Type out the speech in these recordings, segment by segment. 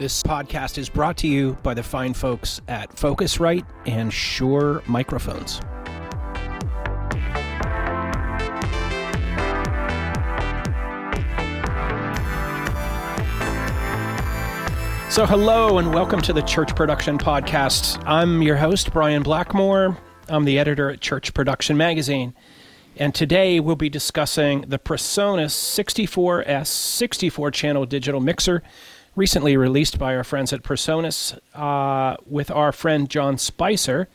This podcast is brought to you by the fine folks at Focusrite and Shure Microphones. So, hello and welcome to the Church Production Podcast. I'm your host, Brian Blackmore. I'm the editor at Church Production Magazine. And today we'll be discussing the Presonus 64S 64 channel digital mixer, recently released by our friends at Presonus uh, with our friend John Spicer.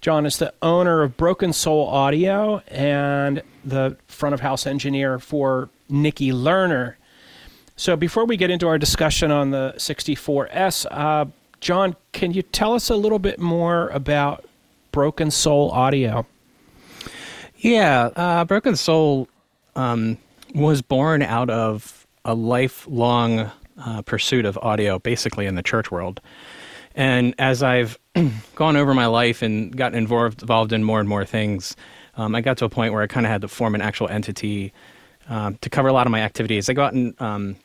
John is the owner of Broken Soul Audio and the front of house engineer for Nikki Lerner. So before we get into our discussion on the 64S, uh, John, can you tell us a little bit more about Broken Soul Audio? Yeah, uh, Broken Soul um, was born out of a lifelong uh, pursuit of audio, basically in the church world. And as I've gone over my life and gotten involved, involved in more and more things, um, I got to a point where I kind of had to form an actual entity um, to cover a lot of my activities. I go out and um,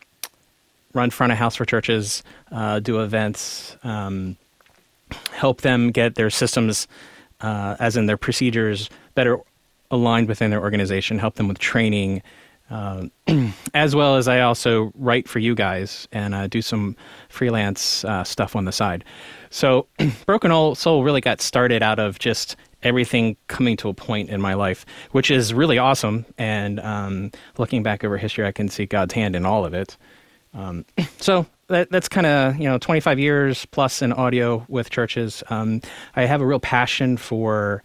run front of house for churches, uh, do events, um, help them get their systems, uh, as in their procedures, better aligned within their organization, help them with training, uh, as well as I also write for you guys and uh, do some freelance uh, stuff on the side. So, Broken Old Soul really got started out of just everything coming to a point in my life, which is really awesome. And um, looking back over history, I can see God's hand in all of it. Um, so that, that's kind of you know 25 years plus in audio with churches. Um, I have a real passion for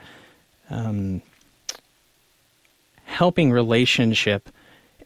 um, helping relationship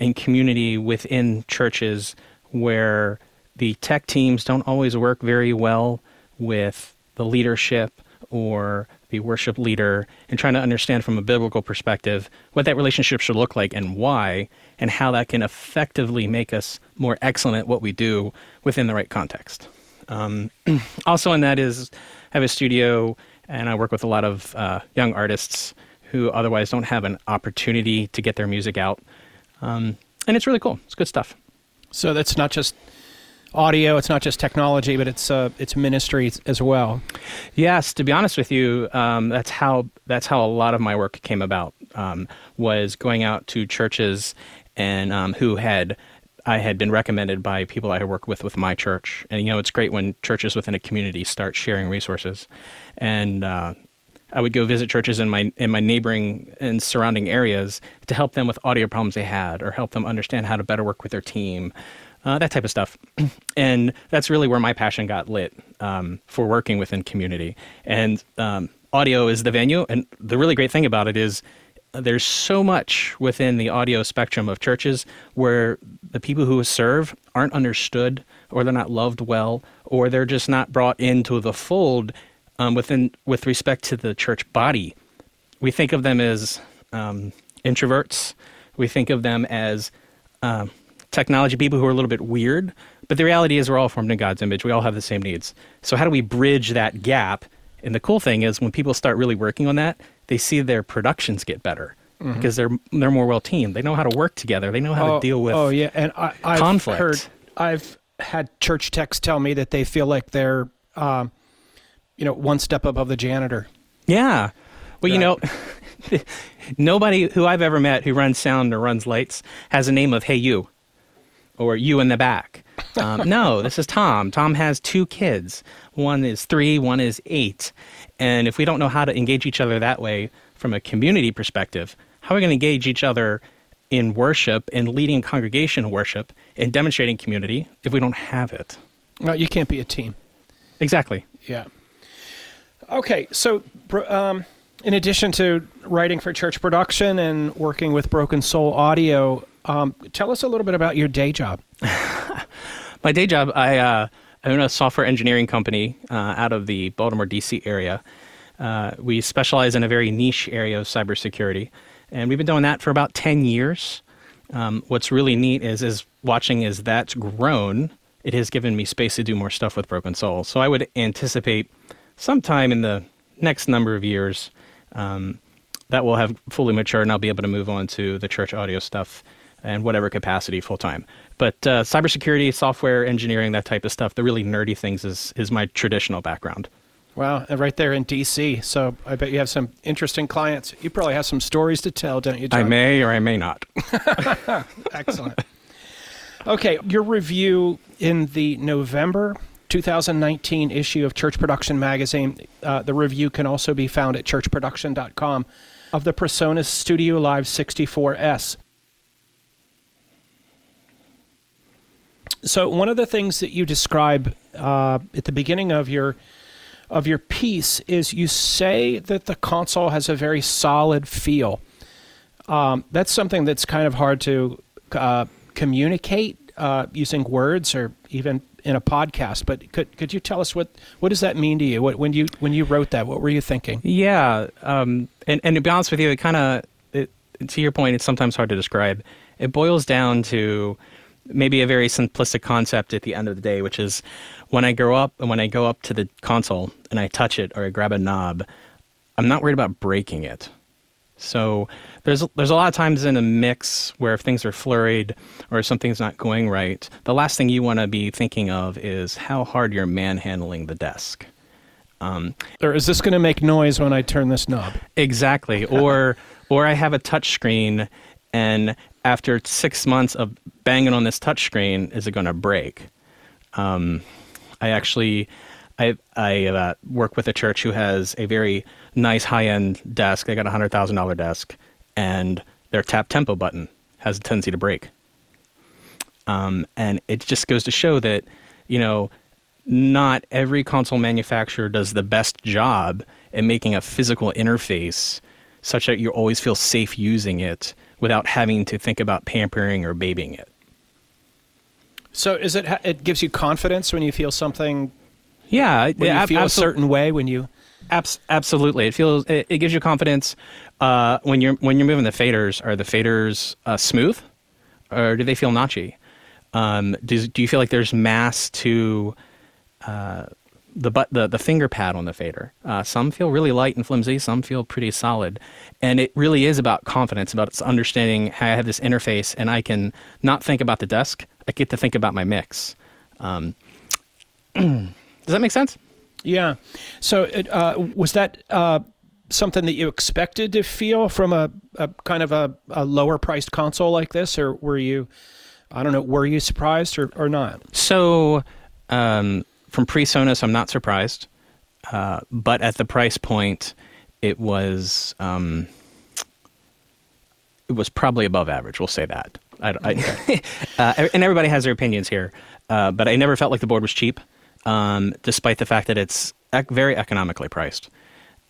and community within churches where the tech teams don't always work very well with the leadership or the worship leader and trying to understand from a biblical perspective what that relationship should look like and why and how that can effectively make us more excellent at what we do within the right context. Um, also, in that is I have a studio and I work with a lot of uh, young artists who otherwise don't have an opportunity to get their music out. Um, and it's really cool. It's good stuff. So that's not just audio. It's not just technology, but it's uh, it's ministry as well. Yes, to be honest with you, um, that's how that's how a lot of my work came about. Um, was going out to churches and um, who had I had been recommended by people I had worked with with my church. And you know, it's great when churches within a community start sharing resources. And uh, I would go visit churches in my in my neighboring and surrounding areas to help them with audio problems they had, or help them understand how to better work with their team, uh, that type of stuff. and that's really where my passion got lit um, for working within community. And um, audio is the venue, and the really great thing about it is there's so much within the audio spectrum of churches where the people who serve aren't understood, or they're not loved well, or they're just not brought into the fold um, within with respect to the church body. We think of them as um, introverts. We think of them as uh, technology people who are a little bit weird. But the reality is, we're all formed in God's image. We all have the same needs. So, how do we bridge that gap? And the cool thing is, when people start really working on that, they see their productions get better mm-hmm. because they're they're more well teamed. They know how to work together. They know how oh, to deal with oh yeah, and I, I've conflict. Heard, I've had church techs tell me that they feel like they're um, you know, one step above the janitor. Yeah. Well, right. you know, nobody who I've ever met who runs sound or runs lights has a name of Hey You or You in the Back. Um, no, this is Tom. Tom has two kids. One is three, one is eight. And if we don't know how to engage each other that way from a community perspective, how are we going to engage each other in worship and leading congregation worship and demonstrating community if we don't have it? Well, you can't be a team. Exactly. Yeah. Okay, so um, in addition to writing for church production and working with Broken Soul Audio, um, tell us a little bit about your day job. My day job, I, uh, own a software engineering company uh, out of the Baltimore, D.C. area. Uh, we specialize in a very niche area of cybersecurity, and we've been doing that for about 10 years. Um, what's really neat is, is watching as that's grown, it has given me space to do more stuff with Broken Soul. So I would anticipate – sometime in the next number of years, um, that will have fully matured and I'll be able to move on to the church audio stuff and whatever capacity full time. But uh, cybersecurity, software engineering, that type of stuff, the really nerdy things is is my traditional background. Wow, right there in DC. So I bet you have some interesting clients. You probably have some stories to tell, don't you, John? I may or I may not. Excellent. Okay, your review in the November 2019 issue of Church Production Magazine. Uh, the review can also be found at churchproduction.com of the PreSonus Studio Live 64S. So one of the things that you describe uh, at the beginning of your of your piece is you say that the console has a very solid feel. Um, that's something that's kind of hard to uh, communicate uh, using words or even in a podcast. But could could you tell us what what does that mean to you? What, when you when you wrote that, what were you thinking? Yeah, um, and and to be honest with you, it kind of to your point, it's sometimes hard to describe. It boils down to maybe a very simplistic concept at the end of the day, which is when I grow up and when I go up to the console and I touch it or I grab a knob, I'm not worried about breaking it. So there's there's a lot of times in a mix where if things are flurried or if something's not going right, the last thing you want to be thinking of is how hard you're manhandling the desk. Um, or is this going to make noise when I turn this knob? Exactly. or or I have a touch screen and after six months of banging on this touch screen, is it going to break? Um, I actually, I, I uh, work with a church who has a very nice high end desk. They got a hundred thousand dollar desk, and their tap tempo button has a tendency to break. Um, and it just goes to show that, you know, not every console manufacturer does the best job at making a physical interface such that you always feel safe using it without having to think about pampering or babying it. So is it it gives you confidence when you feel something? Yeah, when you feel a certain way when you. Abs- absolutely, it feels it, it, gives you confidence uh, when you're when you're moving the faders. Are the faders uh, smooth, or do they feel notchy? Um, do do you feel like there's mass to uh, the but the the finger pad on the fader. Uh, some feel really light and flimsy. Some feel pretty solid, and it really is about confidence, about understanding how I have this interface, and I can not think about the desk. I get to think about my mix. Um, does that make sense? Yeah. So, it, uh, was that uh, something that you expected to feel from a, a kind of a, a, lower priced console like this, or were you, I don't know, were you surprised or, or not? So, um, from PreSonus, I'm not surprised, uh, but at the price point, it was um, it was probably above average. We'll say that. I, I, uh, and everybody has their opinions here, uh, but I never felt like the board was cheap, um, despite the fact that it's ec- very economically priced.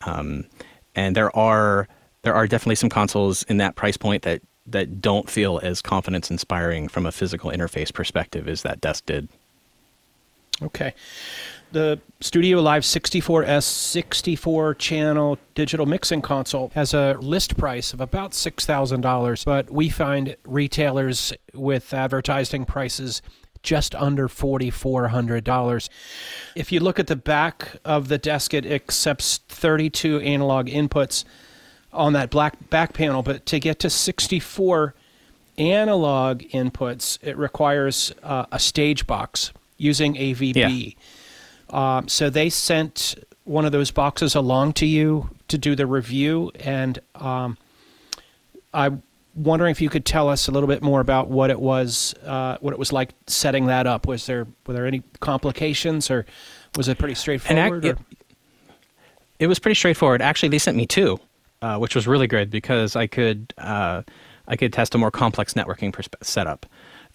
Um, and there are there are definitely some consoles in that price point that that don't feel as confidence inspiring from a physical interface perspective as that desk did. Okay. The Studio Live 64S 64 channel digital mixing console has a list price of about $6,000, but we find retailers with advertising prices just under $4,400. If you look at the back of the desk, it accepts 32 analog inputs on that black back panel, but to get to 64 analog inputs, it requires uh, a stage box using AVB. Yeah. Um, so they sent one of those boxes along to you to do the review, and um, I'm wondering if you could tell us a little bit more about what it was, uh, what it was like setting that up. Was there were there any complications, or was it pretty straightforward? It, it, was pretty straightforward. Actually, they sent me two, uh, which was really good because I could uh, I could test a more complex networking perspe- setup.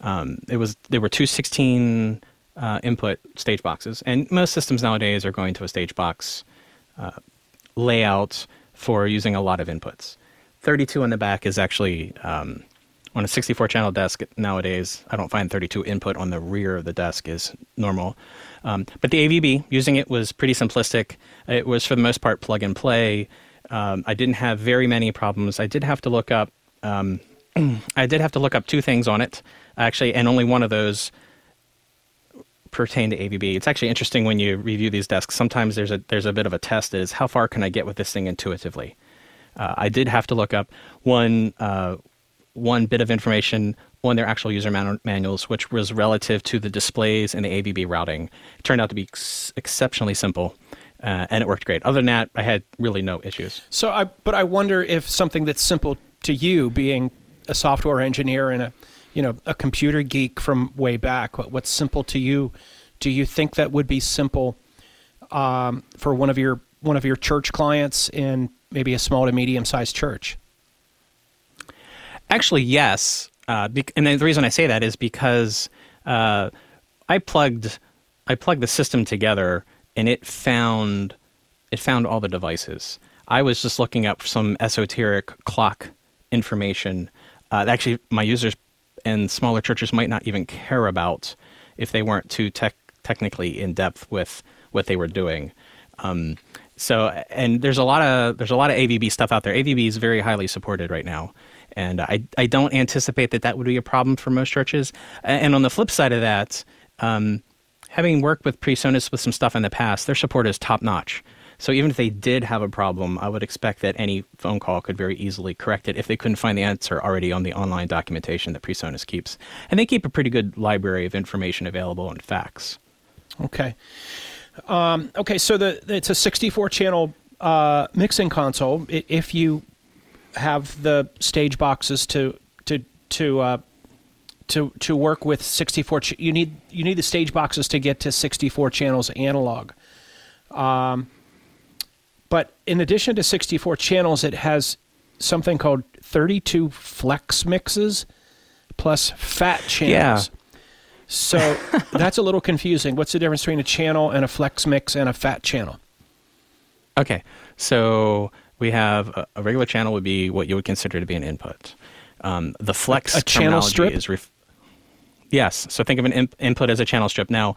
Um, it was there were two 16 uh, input stage boxes. And most systems nowadays are going to a stage box uh, layout for using a lot of inputs. 32 in the back is actually um, on a 64 channel desk nowadays. I don't find 32 input on the rear of the desk is normal. Um, but the AVB, using it was pretty simplistic. It was for the most part plug and play. Um, I didn't have very many problems. I did have to look up. Um, I did have to look up two things on it, actually, and only one of those pertain to AVB. It's actually interesting when you review these desks. Sometimes there's a there's a bit of a test is how far can I get with this thing intuitively. Uh, I did have to look up one uh, one bit of information on their actual user manu- manuals, which was relative to the displays and the AVB routing. It turned out to be ex- exceptionally simple, uh, and it worked great. Other than that, I had really no issues. So I, but I wonder if something that's simple to you, being a software engineer and a, you know, a computer geek from way back, what, what's simple to you? Do you think that would be simple um, for one of your one of your church clients in maybe a small to medium sized church? Actually, yes. Uh, and the reason I say that is because uh, I plugged I plugged the system together and it found it found all the devices. I was just looking up some esoteric clock information. Uh, actually, my users and smaller churches might not even care about if they weren't too tech technically in depth with what they were doing. Um, so, and there's a lot of there's a lot of AVB stuff out there. AVB is very highly supported right now, and I I don't anticipate that that would be a problem for most churches. And on the flip side of that, um, having worked with PreSonus with some stuff in the past, their support is top notch. So even if they did have a problem, I would expect that any phone call could very easily correct it if they couldn't find the answer already on the online documentation that PreSonus keeps. And they keep a pretty good library of information available in facts. Okay. Um, okay, so the it's a 64 channel uh, mixing console. If you have the stage boxes to to to uh, to to work with 64, ch- you need you need the stage boxes to get to 64 channels analog. Um, but in addition to 64 channels, it has something called 32 flex mixes plus fat channels. So that's a little confusing. What's the difference between a channel and a flex mix and a fat channel? Okay, so we have a, a regular channel would be what you would consider to be an input. Um, the flex A- a channel strip? is ref- yes. So think of an in- input as a channel strip. Now,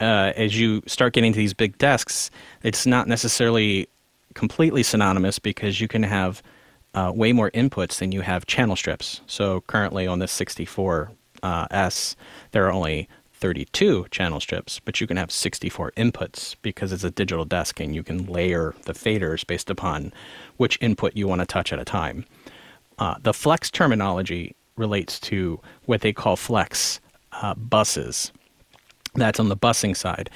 uh, as you start getting to these big desks, it's not necessarily completely synonymous because you can have uh, way more inputs than you have channel strips. So currently on this 64 uh, S, there are only 32 channel strips, but you can have 64 inputs because it's a digital desk and you can layer the faders based upon which input you want to touch at a time. Uh, the flex terminology relates to what they call flex uh, buses. That's on the busing side.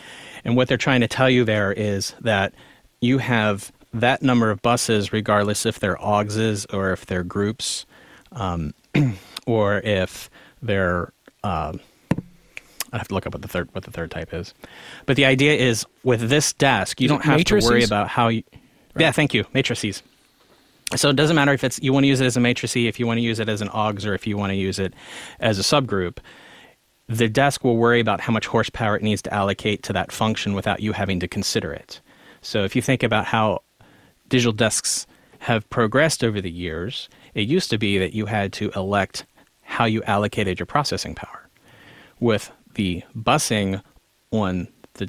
And what they're trying to tell you there is that you have that number of buses, regardless if they're AUXes or if they're groups, um, or if they're. Um, I have to look up what the third what the third type is. But the idea is with this desk, you Is don't have to worry about how you. Yeah, thank you, matrices. So it doesn't matter if it's you want to use it as a matrice, if you want to use it as an AUX, or if you want to use it as a subgroup. The desk will worry about how much horsepower it needs to allocate to that function without you having to consider it. So if you think about how digital desks have progressed over the years, it used to be that you had to elect how you allocated your processing power. With the busing on the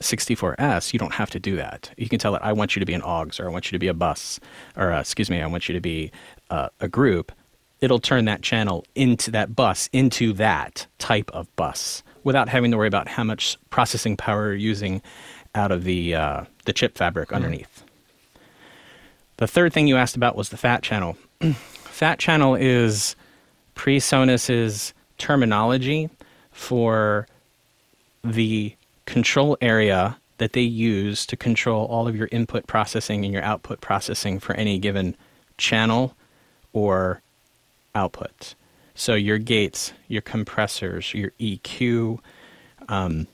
64S, you don't have to do that. You can tell it, I want you to be an AUX, or I want you to be a bus, or uh, excuse me, I want you to be uh, a group. It'll turn that channel into that bus, into that type of bus, without having to worry about how much processing power you're using out of the uh, the chip fabric underneath. The third thing you asked about was the fat channel. fat channel is PreSonus's terminology for the control area that they use to control all of your input processing and your output processing for any given channel or output. So your gates, your compressors, your EQ, um,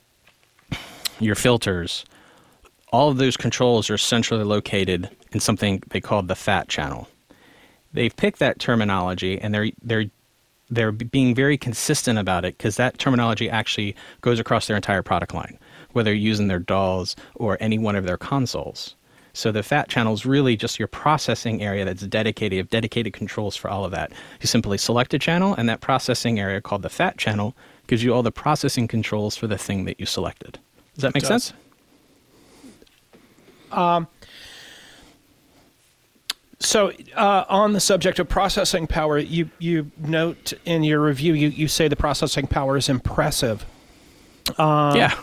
your filters, all of those controls are centrally located in something they call the fat channel. They've picked that terminology and they're they're they're being very consistent about it because that terminology actually goes across their entire product line, whether you're using their DAWs or any one of their consoles. So the fat channel is really just your processing area that's dedicated, you have dedicated controls for all of that. You simply select a channel, and that processing area called the fat channel gives you all the processing controls for the thing that you selected. Does that make does. sense? Um, So, uh, on the subject of processing power, you, you note in your review, you, you say the processing power is impressive. yeah.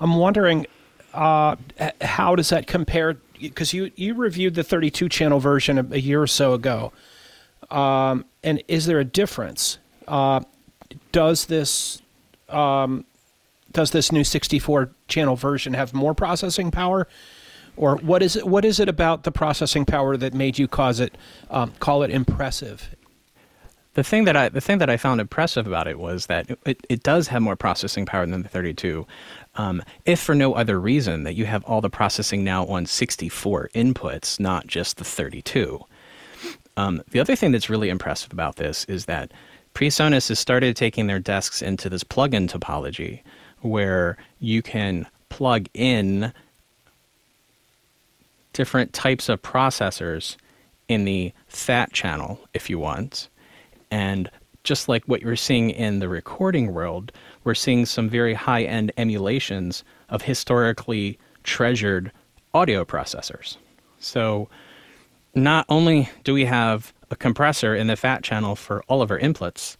I'm wondering, uh, how does that compare? Because you, you reviewed the 32 channel version a, a year or so ago. Um, and is there a difference? uh, does this um, does this new 64 channel version have more processing power, or what is it? What is it about the processing power that made you cause it um, call it impressive? The thing that I the thing that I found impressive about it was that it, it does have more processing power than the 32, um, if for no other reason that you have all the processing now on 64 inputs, not just the 32. Um, the other thing that's really impressive about this is that PreSonus has started taking their desks into this plug-in topology, where you can plug in different types of processors in the fat channel if you want and just like what you're seeing in the recording world, we're seeing some very high end emulations of historically treasured audio processors. So, not only do we have a compressor in the fat channel for all of our inputs,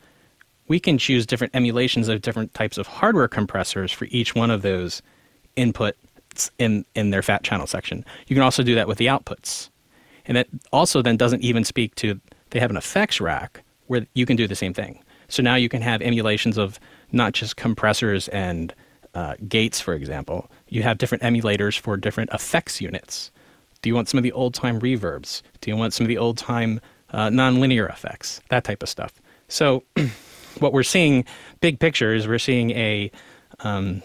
we can choose different emulations of different types of hardware compressors for each one of those in, in their fat channel section. You can also do that with the outputs. And that also then doesn't even speak to, they have an effects rack where you can do the same thing. So now you can have emulations of not just compressors and uh, gates, for example. You have different emulators for different effects units. Do you want some of the old time reverbs? Do you want some of the old time uh, nonlinear effects? That type of stuff. So, what we're seeing, big picture, is we're seeing a um,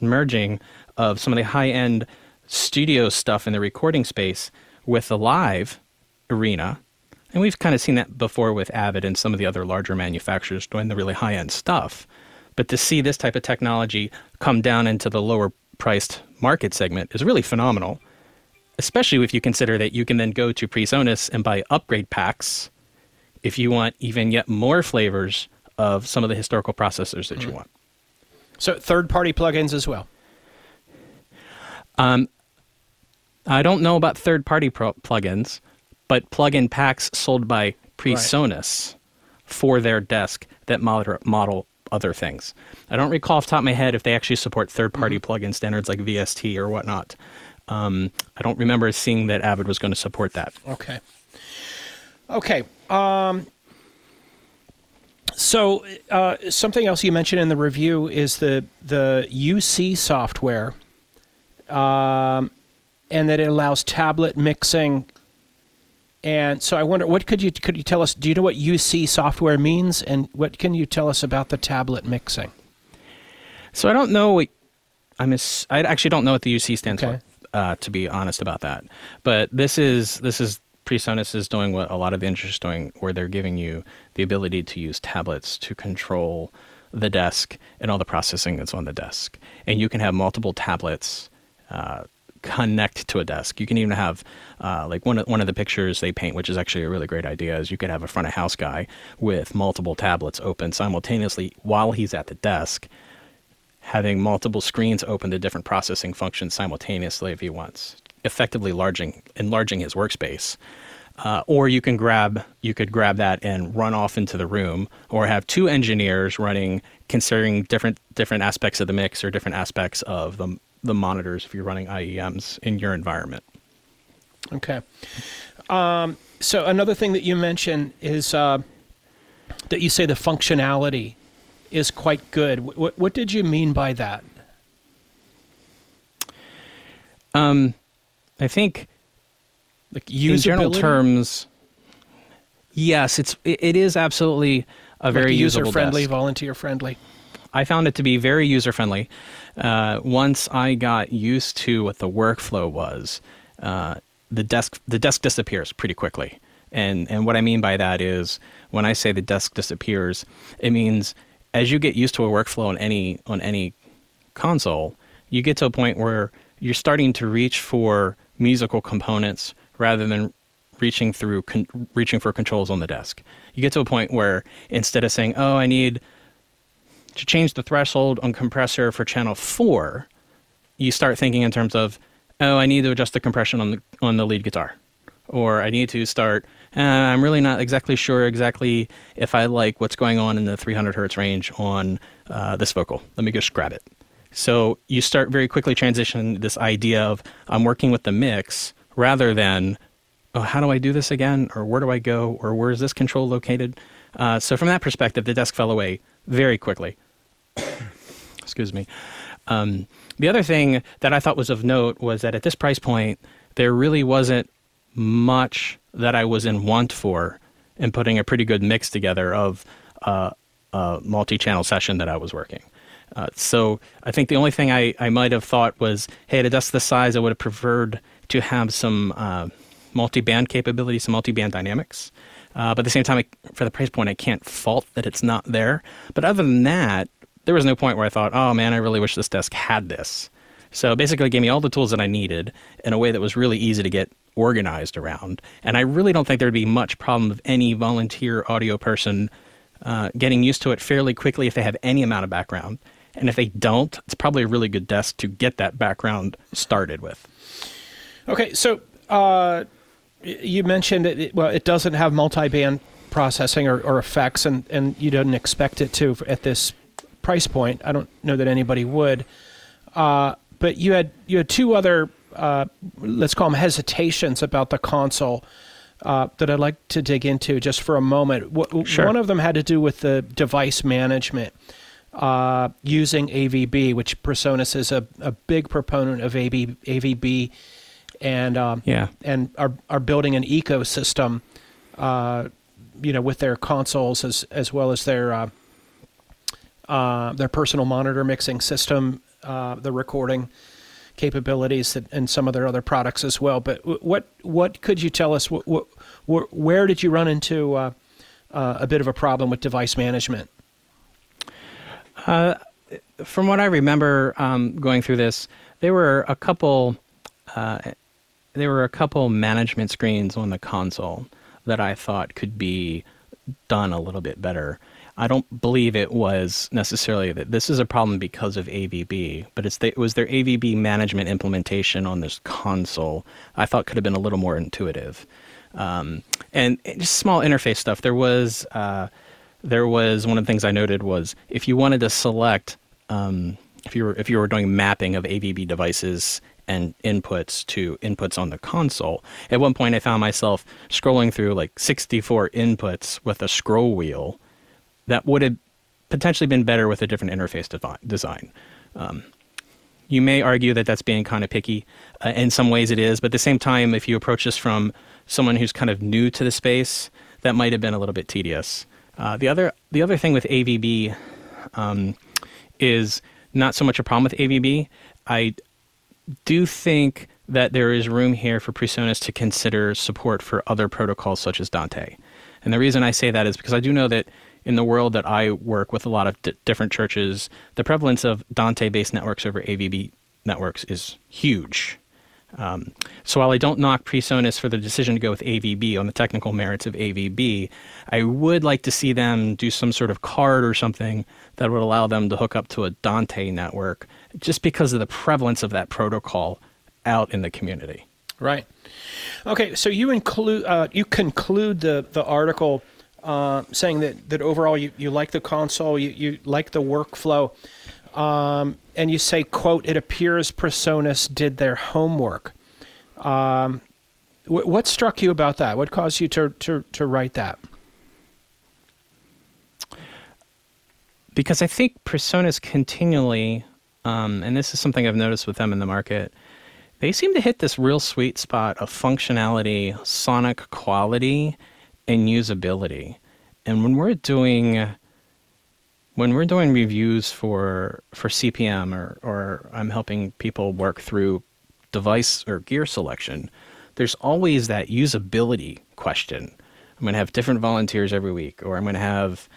merging of some of the high end studio stuff in the recording space with the live arena and we've kind of seen that before with Avid and some of the other larger manufacturers doing the really high end stuff. But to see this type of technology come down into the lower priced market segment is really phenomenal, especially if you consider that you can then go to PreSonus and buy upgrade packs if you want even yet more flavors of some of the historical processors that mm-hmm. you want. So, third party plugins as well? Um, I don't know about third party pro- plugins but plug-in packs sold by PreSonus right. for their desk that model, model other things. I don't recall off the top of my head if they actually support third-party mm-hmm. plug-in standards like VST or whatnot. Um, I don't remember seeing that Avid was going to support that. Okay. Okay. Um, so uh, something else you mentioned in the review is the the UC software, um, and that it allows tablet mixing and so I wonder, what could you could you tell us? Do you know what UC software means, and what can you tell us about the tablet mixing? So I don't know. What, I'm I actually don't know what the UC stands okay. for. Uh, to be honest about that, but this is this is PreSonus is doing what a lot of industry is doing, where they're giving you the ability to use tablets to control the desk and all the processing that's on the desk, and you can have multiple tablets. Uh, connect to a desk. You can even have uh, like one of one of the pictures they paint, which is actually a really great idea, is you could have a front of house guy with multiple tablets open simultaneously while he's at the desk, having multiple screens open to different processing functions simultaneously if he wants, effectively enlarging enlarging his workspace. Uh, or you can grab you could grab that and run off into the room, or have two engineers running, considering different different aspects of the mix or different aspects of the the monitors if you're running IEMs in your environment. Okay. Um, so another thing that you mentioned is uh, that you say the functionality is quite good. What, what did you mean by that? Um, I think, like in general terms, yes, it's it, it is absolutely a very like user friendly, volunteer friendly. I found it to be very user friendly. Uh, once I got used to what the workflow was, uh, the desk the desk disappears pretty quickly. And and what I mean by that is when I say the desk disappears, it means as you get used to a workflow on any on any console, you get to a point where you're starting to reach for musical components rather than reaching through con- reaching for controls on the desk. You get to a point where instead of saying, "Oh, I need to change the threshold on compressor for channel 4, you start thinking in terms of, oh, I need to adjust the compression on the, on the lead guitar. Or I need to start, uh, I'm really not exactly sure exactly if I like what's going on in the 300 hertz range on uh, this vocal. Let me just grab it. So you start very quickly transition this idea of I'm working with the mix rather than, oh, how do I do this again? Or where do I go? Or where is this control located? Uh, so from that perspective, the desk fell away very quickly. Excuse me. Um, the other thing that I thought was of note was that at this price point, there really wasn't much that I was in want for in putting a pretty good mix together of uh, a multi-channel session that I was working. Uh, so I think the only thing I, I might have thought was, hey, a desk this size, I would have preferred to have some uh, multi-band capability, some multi-band dynamics. Uh, but at the same time, I, for the price point, I can't fault that it's not there. But other than that, there was no point where I thought, oh man, I really wish this desk had this. So basically, it gave me all the tools that I needed in a way that was really easy to get organized around. And I really don't think there'd be much problem of any volunteer audio person uh, getting used to it fairly quickly if they have any amount of background. And if they don't, it's probably a really good desk to get that background started with. Okay, so uh, you mentioned it, well, it doesn't have multi-band processing or, or, effects, and, and you didn't expect it to at this price point. I don't know that anybody would. Uh, but you had you had two other uh, let's call them hesitations about the console uh, that I'd like to dig into just for a moment. W- sure. One of them had to do with the device management uh, using AVB, which Presonus is a, a big proponent of AV, AVB, and um, yeah, and are are building an ecosystem, uh, you know, with their consoles as as well as their uh, their personal monitor mixing system, uh, the recording capabilities and some of their other products as well. But what what could you tell us? What, what, where did you run into uh, uh, a bit of a problem with device management? Uh, from what I remember um, going through this, there were a couple there were a couple management screens on the console that I thought could be done a little bit better. I don't believe it was necessarily that this is a problem because of AVB, but it's the, it was their AVB management implementation on this console. I thought could have been a little more intuitive, um, and just small interface stuff. There was uh, there was one of the things I noted was if you wanted to select um, if you were if you were doing mapping of AVB devices and inputs to inputs on the console. At one point, I found myself scrolling through like 64 inputs with a scroll wheel that would have potentially been better with a different interface design. Um, you may argue that that's being kind of picky. Uh, in some ways, it is, but at the same time, if you approach this from someone who's kind of new to the space, that might have been a little bit tedious. Uh, the other the other thing with AVB um, is not so much a problem with AVB. I do think that there is room here for Presonus to consider support for other protocols such as Dante. And the reason I say that is because I do know that in the world that I work with a lot of d- different churches, the prevalence of Dante based networks over AVB networks is huge. Um, so while I don't knock Presonus for the decision to go with AVB on the technical merits of AVB, I would like to see them do some sort of card or something that would allow them to hook up to a Dante network, just because of the prevalence of that protocol out in the community. Right. Okay. So you include uh, you conclude the the article uh, saying that, that overall you, you like the console, you, you like the workflow, um, and you say, quote, it appears Presonus did their homework. Um, wh- what struck you about that? What caused you to, to, to write that? Because I think Presonus continually, um, and this is something I've noticed with them in the market, they seem to hit this real sweet spot of functionality, sonic quality, and usability. And when we're doing when we're doing reviews for for CPM or or I'm helping people work through device or gear selection, there's always that usability question. I'm going to have different volunteers every week, or I'm going to have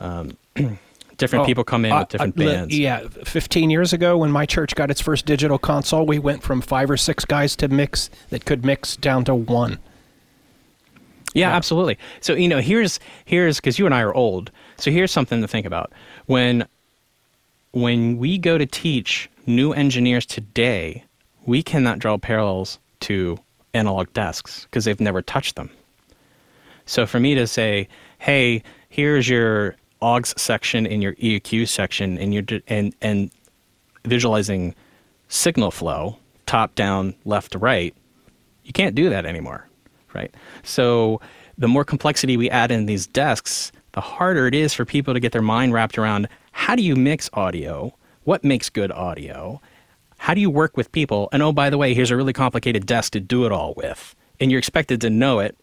um, different oh, people come in uh, with different uh, bands. Yeah, 15 years ago, when my church got its first digital console, we went from five or six guys to mix that could mix down to one. Yeah, yeah, absolutely. So you know, here's here's because you and I are old. So here's something to think about when when we go to teach new engineers today. We cannot draw parallels to analog desks because they've never touched them. So for me to say, "Hey, here's your aux section in your EQ section, and you're and and visualizing signal flow top down, left to right," you can't do that anymore right? So the more complexity we add in these desks, the harder it is for people to get their mind wrapped around how do you mix audio? What makes good audio? How do you work with people? And oh, by the way, here's a really complicated desk to do it all with. And you're expected to know it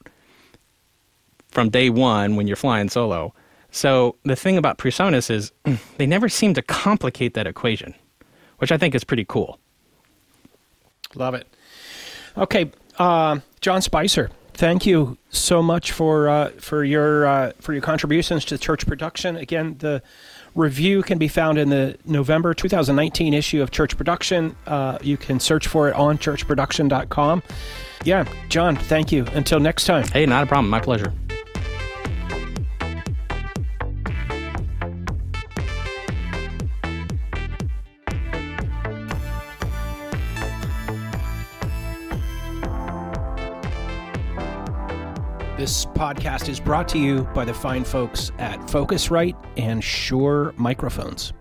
from day one when you're flying solo. So the thing about PreSonus is they never seem to complicate that equation, which I think is pretty cool. Love it. Okay, uh, John Spicer, thank you so much for uh, for your uh, for your contributions to church production. Again, the review can be found in the November 2019 issue of Church Production. Uh, you can search for it on churchproduction.com. Yeah, John, thank you. Until next time. Hey, not a problem. My pleasure. This podcast is brought to you by the fine folks at Focusrite and Shure Microphones.